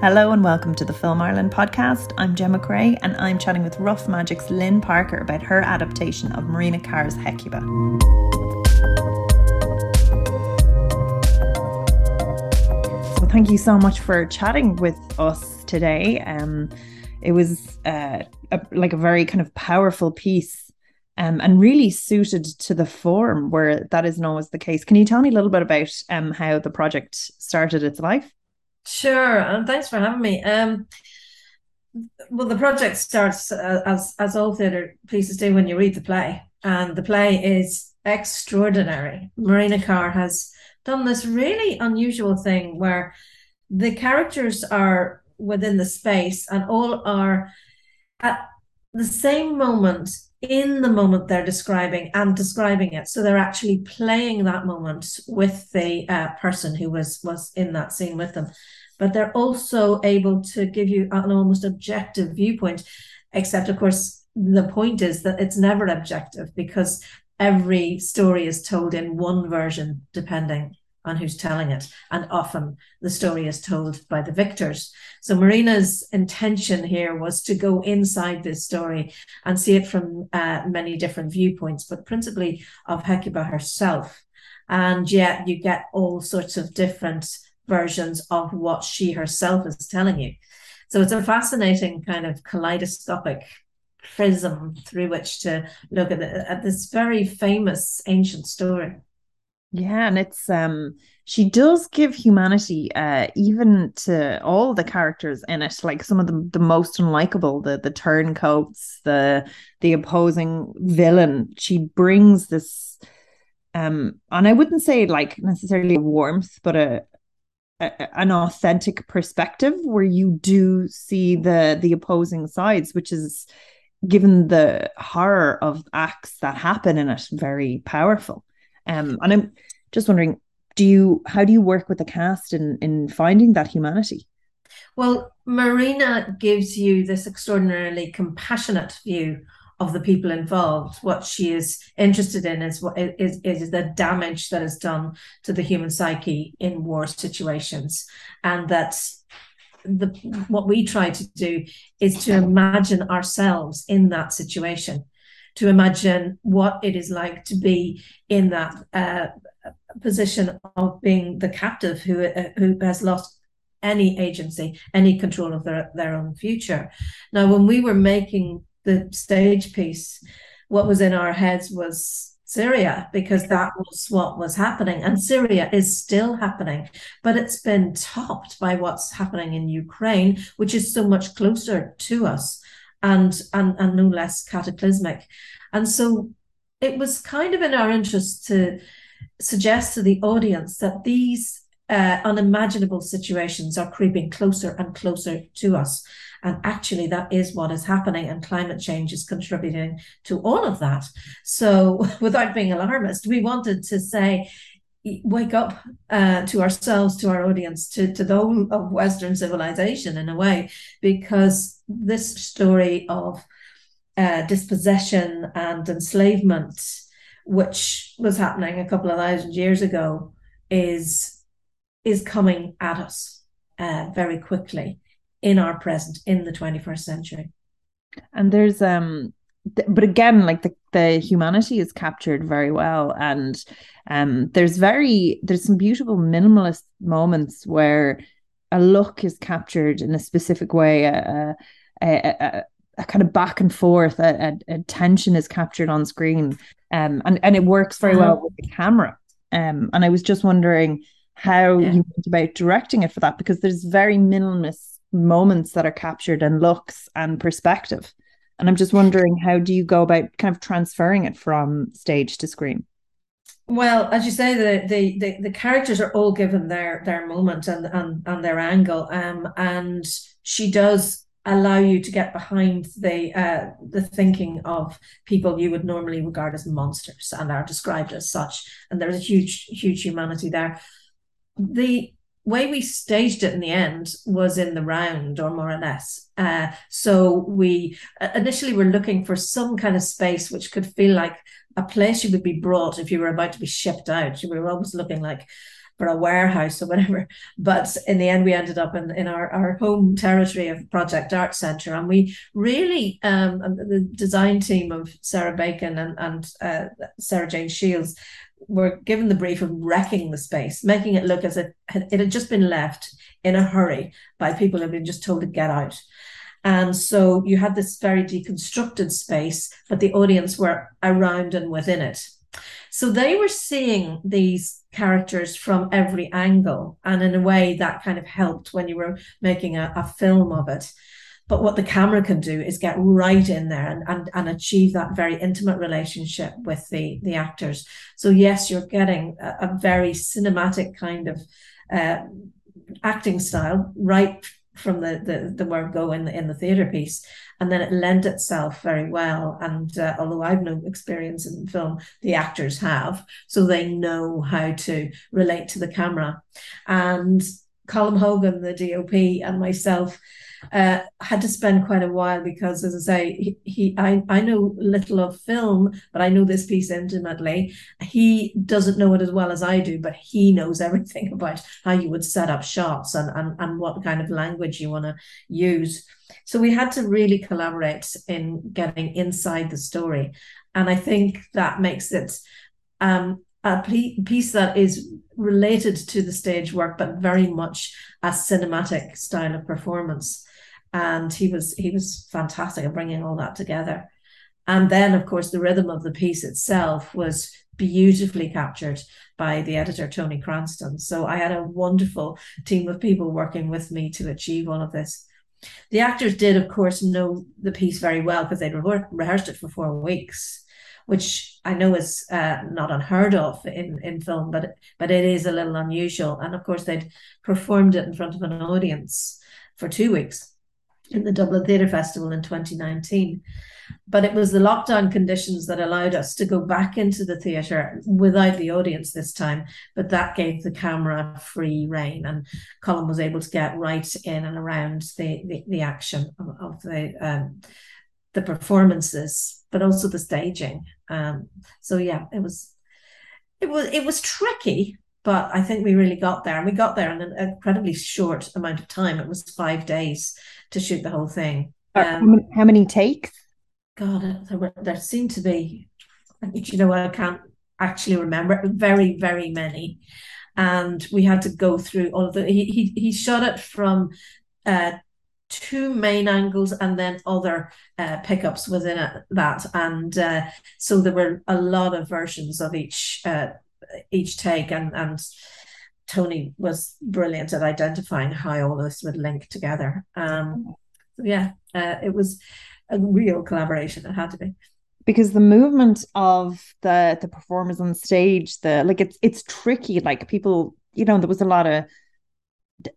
Hello and welcome to the Film Ireland podcast. I'm Gemma Creagh and I'm chatting with Rough Magic's Lynn Parker about her adaptation of Marina Carr's Hecuba. So thank you so much for chatting with us today. Um, it was uh, a, like a very kind of powerful piece um, and really suited to the form where that isn't always the case. Can you tell me a little bit about um, how the project started its life? Sure, and thanks for having me. Um, well, the project starts uh, as as all theatre pieces do when you read the play, and the play is extraordinary. Marina Carr has done this really unusual thing where the characters are within the space and all are at the same moment in the moment they're describing and describing it so they're actually playing that moment with the uh, person who was was in that scene with them but they're also able to give you an almost objective viewpoint. Except, of course, the point is that it's never objective because every story is told in one version, depending on who's telling it. And often the story is told by the victors. So Marina's intention here was to go inside this story and see it from uh, many different viewpoints, but principally of Hecuba herself. And yet you get all sorts of different versions of what she herself is telling you. So it's a fascinating kind of kaleidoscopic prism through which to look at, the, at this very famous ancient story. Yeah, and it's um she does give humanity uh even to all the characters in it, like some of the the most unlikable, the the turncoats, the the opposing villain. She brings this um and I wouldn't say like necessarily warmth, but a a, an authentic perspective where you do see the the opposing sides which is given the horror of acts that happen in it very powerful. Um and i'm just wondering do you how do you work with the cast in in finding that humanity? Well marina gives you this extraordinarily compassionate view of the people involved. What she is interested in is what is, is the damage that is done to the human psyche in war situations, and that the what we try to do is to imagine ourselves in that situation, to imagine what it is like to be in that uh, position of being the captive who uh, who has lost any agency, any control of their, their own future. Now, when we were making the stage piece, what was in our heads was Syria because that was what was happening. And Syria is still happening, but it's been topped by what's happening in Ukraine, which is so much closer to us and, and, and no less cataclysmic. And so it was kind of in our interest to suggest to the audience that these uh, unimaginable situations are creeping closer and closer to us. And actually, that is what is happening, and climate change is contributing to all of that. So, without being alarmist, we wanted to say, wake up uh, to ourselves, to our audience, to, to the whole of Western civilization in a way, because this story of uh, dispossession and enslavement, which was happening a couple of thousand years ago, is is coming at us uh, very quickly in our present in the 21st century. And there's um th- but again like the the humanity is captured very well. And um there's very there's some beautiful minimalist moments where a look is captured in a specific way a, a, a, a kind of back and forth a, tension is captured on screen. Um and and it works very well uh-huh. with the camera. Um and i was just wondering how yeah. you went about directing it for that because there's very minimalist moments that are captured and looks and perspective. And I'm just wondering, how do you go about kind of transferring it from stage to screen? Well, as you say, the the the, the characters are all given their their moment and and, and their angle. Um, and she does allow you to get behind the uh, the thinking of people you would normally regard as monsters and are described as such. And there's a huge, huge humanity there. The way we staged it in the end was in the round or more or less uh, so we uh, initially were looking for some kind of space which could feel like a place you would be brought if you were about to be shipped out we were almost looking like for a warehouse or whatever. But in the end, we ended up in, in our, our home territory of Project Art Centre. And we really, um, the design team of Sarah Bacon and, and uh, Sarah Jane Shields were given the brief of wrecking the space, making it look as if it had just been left in a hurry by people who had been just told to get out. And so you had this very deconstructed space, but the audience were around and within it. So they were seeing these characters from every angle. And in a way, that kind of helped when you were making a, a film of it. But what the camera can do is get right in there and, and, and achieve that very intimate relationship with the, the actors. So, yes, you're getting a, a very cinematic kind of uh, acting style right from the, the, the word go in the, in the theatre piece. And then it lent itself very well. And uh, although I've no experience in film, the actors have. So they know how to relate to the camera. And Colm Hogan, the DOP, and myself uh, had to spend quite a while because, as I say, he, he I, I know little of film, but I know this piece intimately. He doesn't know it as well as I do, but he knows everything about how you would set up shots and, and, and what kind of language you want to use. So we had to really collaborate in getting inside the story. And I think that makes it um, a piece that is related to the stage work, but very much a cinematic style of performance. And he was he was fantastic at bringing all that together. And then, of course, the rhythm of the piece itself was beautifully captured by the editor Tony Cranstoun. So I had a wonderful team of people working with me to achieve all of this. The actors did, of course, know the piece very well because they'd re- rehearsed it for four weeks which I know is uh, not unheard of in, in film, but but it is a little unusual. And of course, they'd performed it in front of an audience for two weeks in the Dublin Theatre Festival in 2019. But it was the lockdown conditions that allowed us to go back into the theatre without the audience this time. But that gave the camera free rein, and Colm was able to get right in and around the the, the action of, of the um, the performances, but also the staging. Um, so yeah, it was it was it was tricky, but I think we really got there, and we got there in an incredibly short amount of time. It was five days to shoot the whole thing. Um, how, many, how many takes? God, there, were, there seemed to be. You know, I can't actually remember very, very many, and we had to go through all of the. He he, he shot it from uh, two main angles and then other uh, pickups within it, that and uh, so there were a lot of versions of each uh, each take and and Tony was brilliant at identifying how all this would link together. Um yeah uh, it was a real collaboration. It had to be. Because the movement of the the performers on stage the like it's it's tricky. Like people you know there was a lot of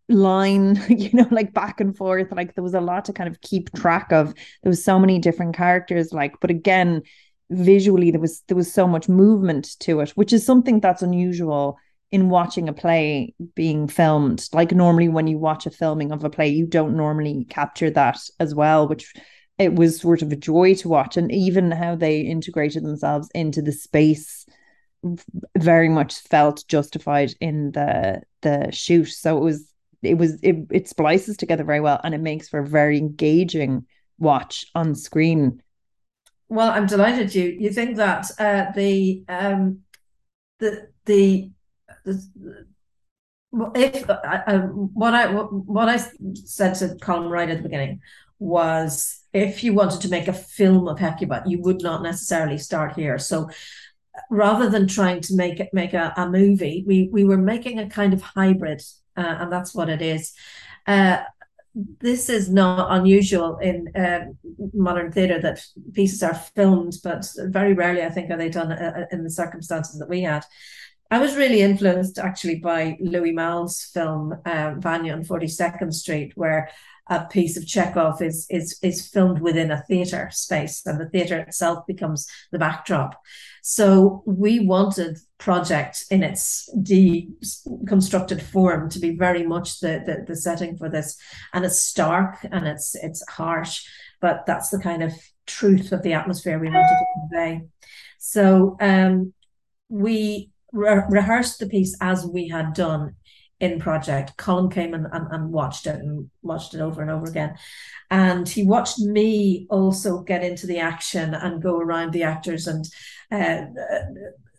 line you know like back and forth. Like there was a lot to kind of keep track of. There was so many different characters like but again visually there was there was so much movement to it which is something that's unusual in watching a play being filmed like normally when you watch a filming of a play you don't normally capture that as well which it was sort of a joy to watch. And even how they integrated themselves into the space very much felt justified in the the shoot. So it was it was it, it splices together very well and it makes for a very engaging watch on screen. Well i'm delighted you you think that uh the um the the, the if uh, what I what I said to Colm right at the beginning was if you wanted to make a film of Hecuba, you would not necessarily start here. So rather than trying to make it make a, a movie, we we were making a kind of hybrid uh, and that's what it is. Uh, this is not unusual in uh, modern theatre that pieces are filmed, but very rarely, I think, are they done uh, uh, in the circumstances that we had. I was really influenced actually by Louis Malle's film uh, Vanya on 42nd Street, where a piece of Chekhov is is is filmed within a theatre space, and the theatre itself becomes the backdrop. So we wanted project in its deconstructed form to be very much the, the, the setting for this, and it's stark and it's it's harsh, but that's the kind of truth of the atmosphere we wanted to convey. So um, we re- rehearsed the piece as we had done in project. Colm came and, and, and, watched it and watched it over and over again. And he watched me also get into the action and go around the actors and uh,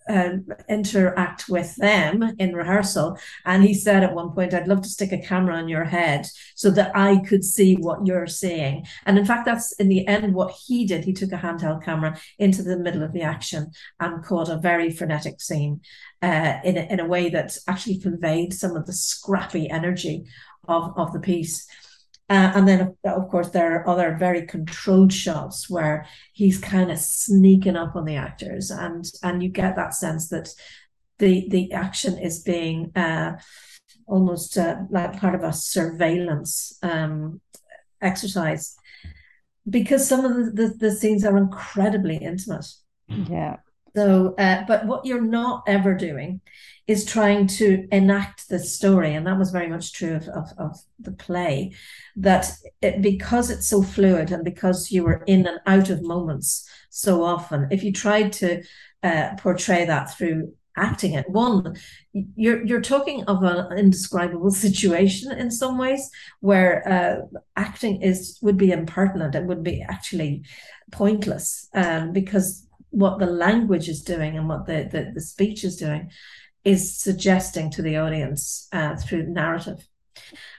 uh, interact with them in rehearsal. And he said at one point, I'd love to stick a camera on your head so that I could see what you're seeing. And in fact, that's in the end what he did. He took a handheld camera into the middle of the action and caught a very frenetic scene uh, in, a, in a way that actually conveyed some of the scrappy energy of, of the piece. Uh, and then, of course, there are other very controlled shots where he's kind of sneaking up on the actors, and and you get that sense that the the action is being uh, almost uh, like part of a surveillance um, exercise, because some of the, the, the scenes are incredibly intimate. Yeah. So, uh, but what you're not ever doing is trying to enact the story. And that was very much true of, of, of the play, that it, because it's so fluid and because you were in and out of moments so often, if you tried to uh, portray that through acting it one you're you're talking of an indescribable situation in some ways where uh, acting is would be impertinent it would be actually pointless um, because what the language is doing and what the, the, the speech is doing is suggesting to the audience uh, through narrative.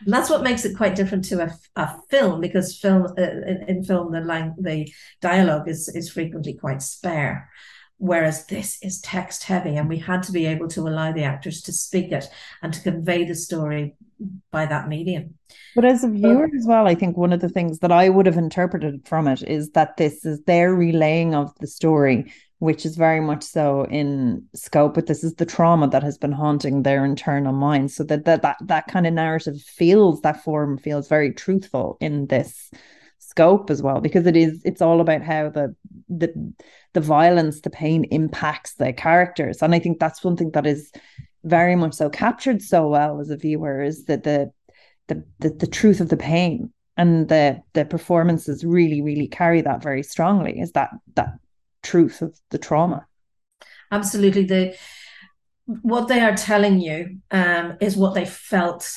And that's what makes it quite different to a, a film because film uh, in, in, film the line the dialogue is is frequently quite spare whereas this is text heavy and we had to be able to allow the actors to speak it and to convey the story by that medium. But as a viewer as well i think one of the things that i would have interpreted from it is that this is their relaying of the story which is very much so in scope but this is the trauma that has been haunting their internal mind so that that that, that kind of narrative feels that form feels very truthful in this scope as well because it is it's all about how the the the violence the pain impacts the characters. And i think that's one thing that is very much so captured so well as a viewer is that the the the, the truth of the pain and the the performances really really carry that very strongly is that that truth of the trauma. Absolutely. The what they are telling you um, is what they felt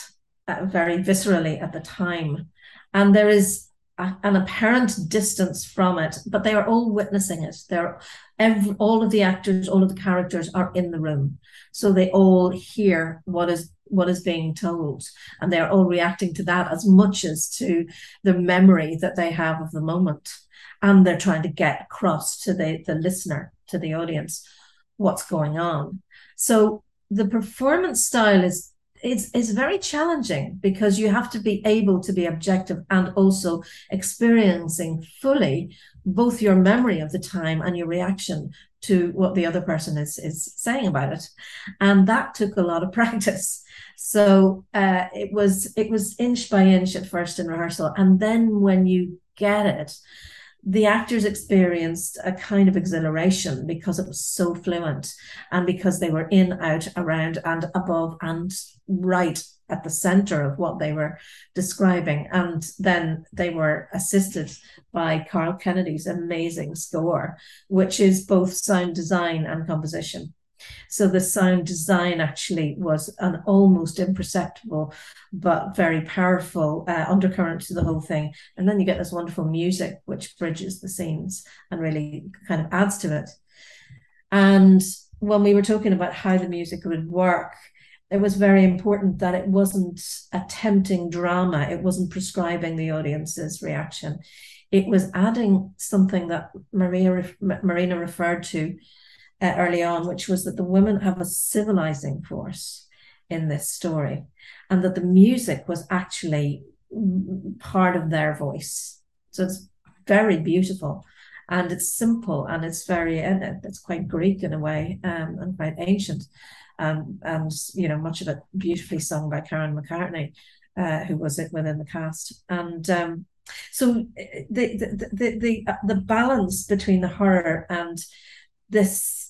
uh, very viscerally at the time. And there is an apparent distance from it, but they are all witnessing it. They're every, all of the actors, all of the characters are in the room, so they all hear what is what is being told, and they are all reacting to that as much as to the memory that they have of the moment, and they're trying to get across to the the listener, to the audience, what's going on. So the performance style is it's it's very challenging because you have to be able to be objective and also experiencing fully both your memory of the time and your reaction to what the other person is is saying about it. And that took a lot of practice. So uh, it was it was inch by inch at first in rehearsal. And then when you get it the actors experienced a kind of exhilaration because it was so fluent and because they were in, out, around, and above and right at the center of what they were describing. And then they were assisted by Carl Kennedy's amazing score, which is both sound design and composition. So the sound design actually was an almost imperceptible but very powerful uh, undercurrent to the whole thing. And then you get this wonderful music which bridges the scenes and really kind of adds to it. And when we were talking about how the music would work, it was very important that it wasn't attempting drama, it wasn't prescribing the audience's reaction. It was adding something that Maria Marina referred to uh, early on, which was that the women have a civilizing force in this story, and that the music was actually part of their voice. So it's very beautiful, and it's simple, and it's very and it's quite Greek in a way, um, and quite ancient, um, and you know much of it beautifully sung by Karen McCartney, uh, who was it within the cast, and. Um, so the the the the, uh, the balance between the horror and this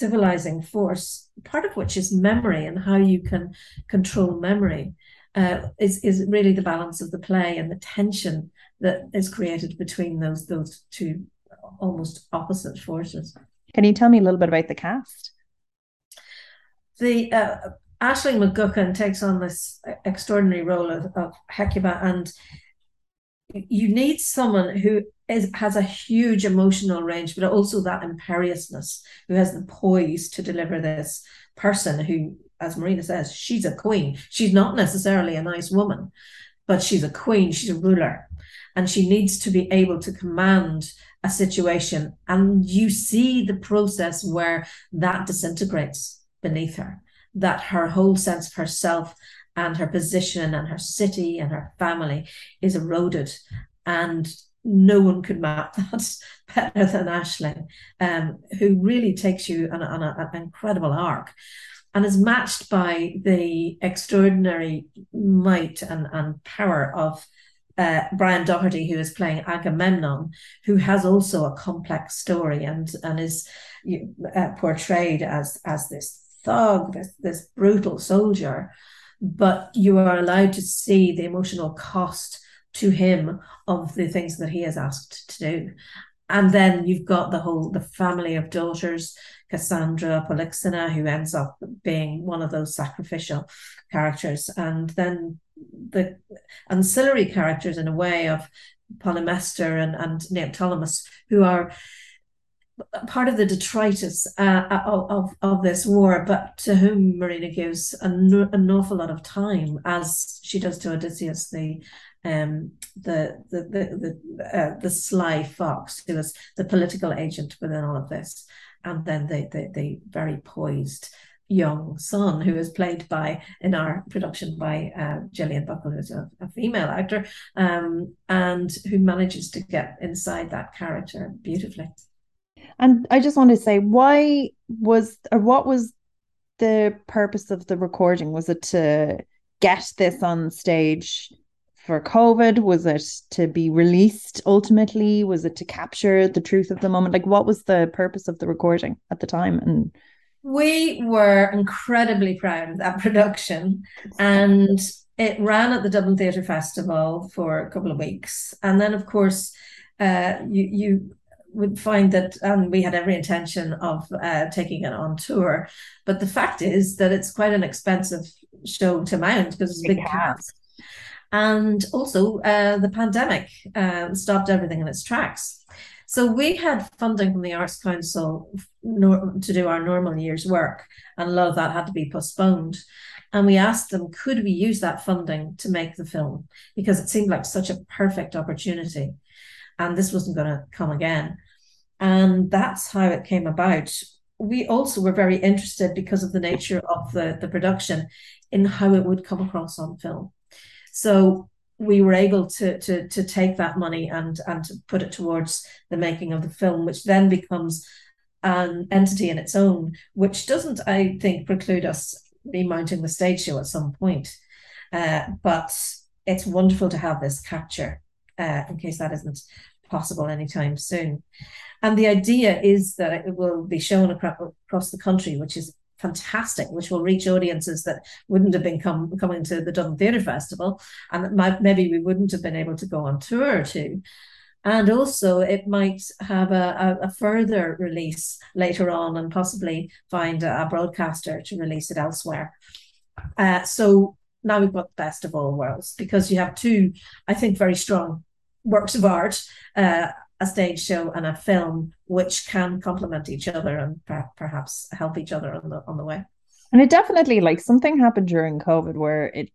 civilizing force, part of which is memory and how you can control memory, uh, is is really the balance of the play and the tension that is created between those those two almost opposite forces. Can you tell me a little bit about the cast? the uh, Aisling McGuckin takes on this extraordinary role of, of Hecuba, and you need someone who is has a huge emotional range, but also that imperiousness, who has the poise to deliver this person who, as Marina says, she's a queen. She's not necessarily a nice woman, but she's a queen, she's a ruler. And she needs to be able to command a situation. And you see the process where that disintegrates beneath her, that her whole sense of herself and her position and her city and her family is eroded. And no one could map that better than Aisling, um, who really takes you on, on a, an incredible arc. And is matched by the extraordinary might and, and power of uh, Brian Doherty, who is playing Agamemnon, who has also a complex story and and is uh, portrayed as as this thug, this this brutal soldier, but you are allowed to see the emotional cost to him of the things that he has asked to do. And then you've got the whole the family of daughters, Cassandra Polyxena, who ends up being one of those sacrificial characters, and then the ancillary characters in a way of Polymestor and, and Neoptolemus, who are part of the detritus uh, of, of this war, but to whom Marina gives an, an awful lot of time, as she does to Odysseus, the um, the the the the, uh, the sly fox, who was the political agent within all of this, and then the the, the very poised young son who is played by in our production by uh, Gillian Buckle, who's a, a female actor, um, and who manages to get inside that character beautifully. And I just want to say, why was or what was the purpose of the recording? Was it to get this on stage for COVID? Was it to be released ultimately? Was it to capture the truth of the moment? Like, what was the purpose of the recording at the time? And we were incredibly proud of that production, and it ran at the Dublin Theatre Festival for a couple of weeks, and then, of course, uh, you you would find that um, we had every intention of uh, taking it on tour, but the fact is that it's quite an expensive show to mount because it's a big cast. And also, uh, the pandemic uh, stopped everything in its tracks. So we had funding from the Arts Council to do our normal year's work, and a lot of that had to be postponed. And we asked them, could we use that funding to make the film? Because it seemed like such a perfect opportunity. And this wasn't going to come again. And that's how it came about. We also were very interested because of the nature of the, the production in how it would come across on film. So we were able to to to take that money and and to put it towards the making of the film, which then becomes an entity in its own, which doesn't, I think, preclude us remounting the stage show at some point. Uh, but it's wonderful to have this capture uh, in case that isn't possible anytime soon. And the idea is that it will be shown across the country, which is fantastic, which will reach audiences that wouldn't have been come, coming to the Dublin Theatre Festival, and might, maybe we wouldn't have been able to go on tour to. And also, it might have a, a, a further release later on, and possibly find a, a broadcaster to release it elsewhere. Uh, so now we've got the best of all worlds because you have two, I think, very strong works of art uh, a stage show and a film which can complement each other and per- perhaps help each other on the on the way. And it definitely like something happened during covid where it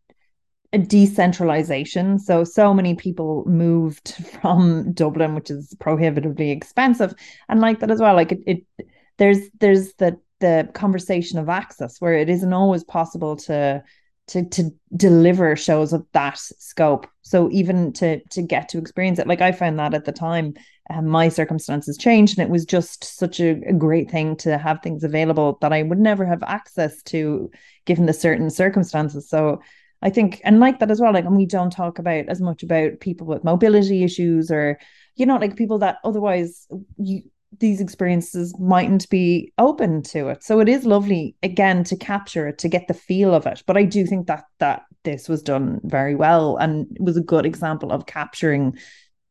a decentralization. So so many people moved from dublin which is prohibitively expensive and like that as well like it, it there's there's the the conversation of access where it isn't always possible to to to deliver shows of that scope. So even to to get to experience it like i found that at the time um, my circumstances changed and it was just such a, a, great thing to have things available that i would never have access to given the certain circumstances so i think and like that as well like and we don't talk about as much about people with mobility issues or you know like people that otherwise you these experiences mightn't be open to it. So it is lovely again to capture it, to get the feel of it. But I do think that that this was done very well and was a good example of capturing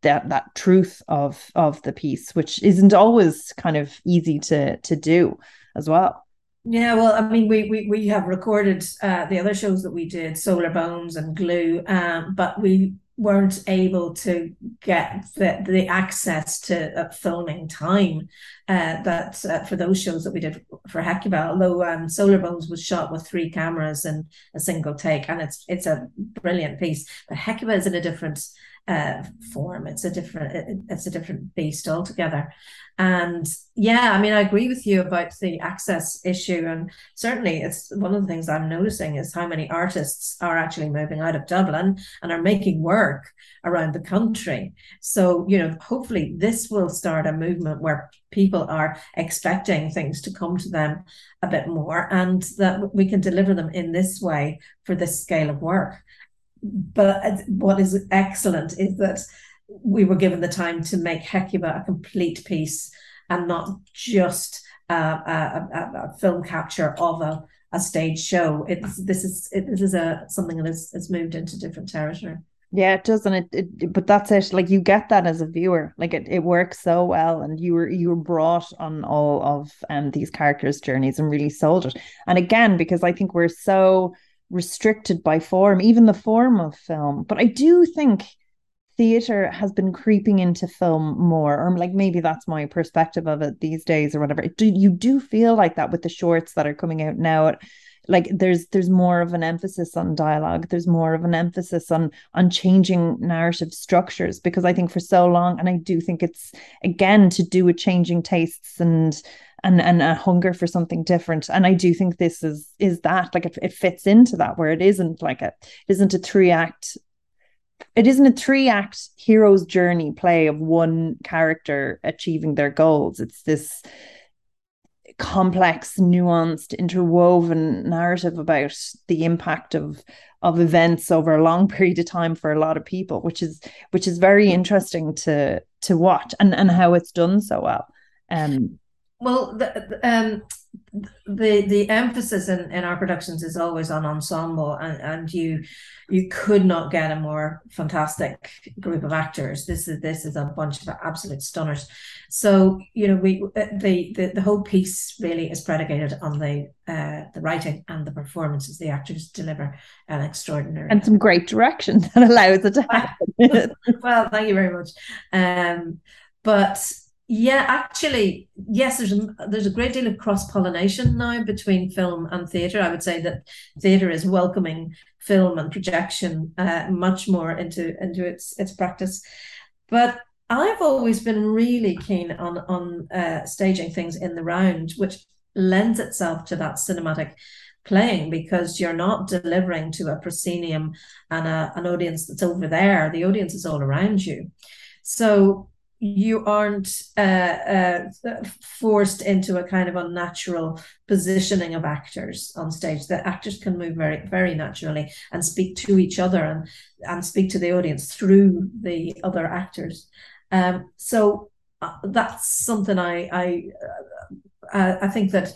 that that truth of of the piece, which isn't always kind of easy to to do as well. Yeah, well, I mean, we we we have recorded uh, the other shows that we did, Solar Bones and Glue, um, but we weren't able to get the, the access to uh, filming time uh, that uh, for those shows that we did for Hecuba. Although um, Solar Bones was shot with three cameras and a single take, and it's it's a brilliant piece. But Hecuba is in a different uh, form. It's a different it's a different beast altogether. And yeah, I mean, I agree with you about the access issue. And certainly, it's one of the things I'm noticing is how many artists are actually moving out of Dublin and are making work around the country. So, you know, hopefully, this will start a movement where people are expecting things to come to them a bit more and that we can deliver them in this way for this scale of work. But what is excellent is that we were given the time to make Hecuba a complete piece and not just a, a, a film capture of a, a stage show. It's this is it, this is a something that has, has moved into different territory. Yeah, it does, and it, it, but that's it. Like you get that as a viewer, like it, it works so well, and you were you were brought on all of um these characters' journeys and really sold it. And again, because I think we're so restricted by form, even the form of film. But I do think theater has been creeping into film more or like maybe that's my perspective of it these days or whatever. Do you do feel like that with the shorts that are coming out now? Like there's there's more of an emphasis on dialogue. There's more of an emphasis on on changing narrative structures because i think for so long and i do think it's again to do with changing tastes and and and a hunger for something different and i do think this is is that like it, it fits into that where it isn't like a it isn't a three act it isn't a three act hero's journey play of one character achieving their goals. It's this complex, nuanced, interwoven narrative about the impact of of events over a long period of time for a lot of people, which is which is very interesting to to watch and and how it's done so well. Um, well, the, um, the the emphasis in, in our productions is always on ensemble, and, and you you could not get a more fantastic group of actors. This is this is a bunch of absolute stunners. So you know we the the, the whole piece really is predicated on the uh, the writing and the performances. The actors deliver an extraordinary and some great direction that allows it to happen. well, thank you very much. Um, but yeah, actually, yes. There's a, there's a great deal of cross pollination now between film and theatre. I would say that theatre is welcoming film and projection uh, much more into into its its practice. But I've always been really keen on on uh, staging things in the round, which lends itself to that cinematic playing because you're not delivering to a proscenium and a, an audience that's over there. The audience is all around you. So you aren't uh, uh, forced into a kind of unnatural positioning of actors on stage. The actors can move very, very naturally and speak to each other and and speak to the audience through the other actors. Um, so uh, that's something I I uh, I think that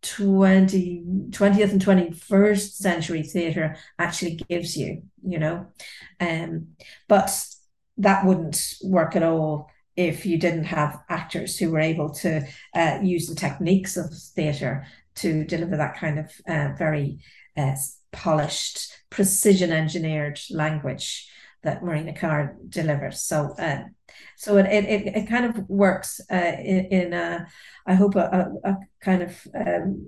20, 20th and 21st century theatre actually gives you, you know. Um, but that wouldn't work at all if you didn't have actors who were able to uh, use the techniques of theatre to deliver that kind of uh, very uh, polished, precision engineered language that Marina Carr delivers. So, uh, so it, it it kind of works uh, in, in a, I hope a, a, a kind of um,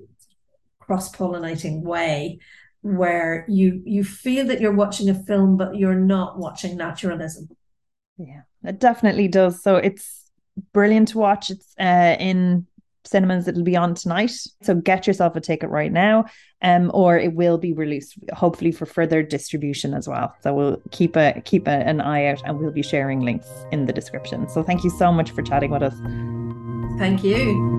cross pollinating way where you you feel that you're watching a film, but you're not watching naturalism. Yeah, it definitely does. So it's brilliant to watch. It's uh, in cinemas it'll be on tonight. So get yourself a ticket right now um or it will be released hopefully for further distribution as well. So we'll keep a keep a, an eye out and we'll be sharing links in the description. So thank you so much for chatting with us. Thank you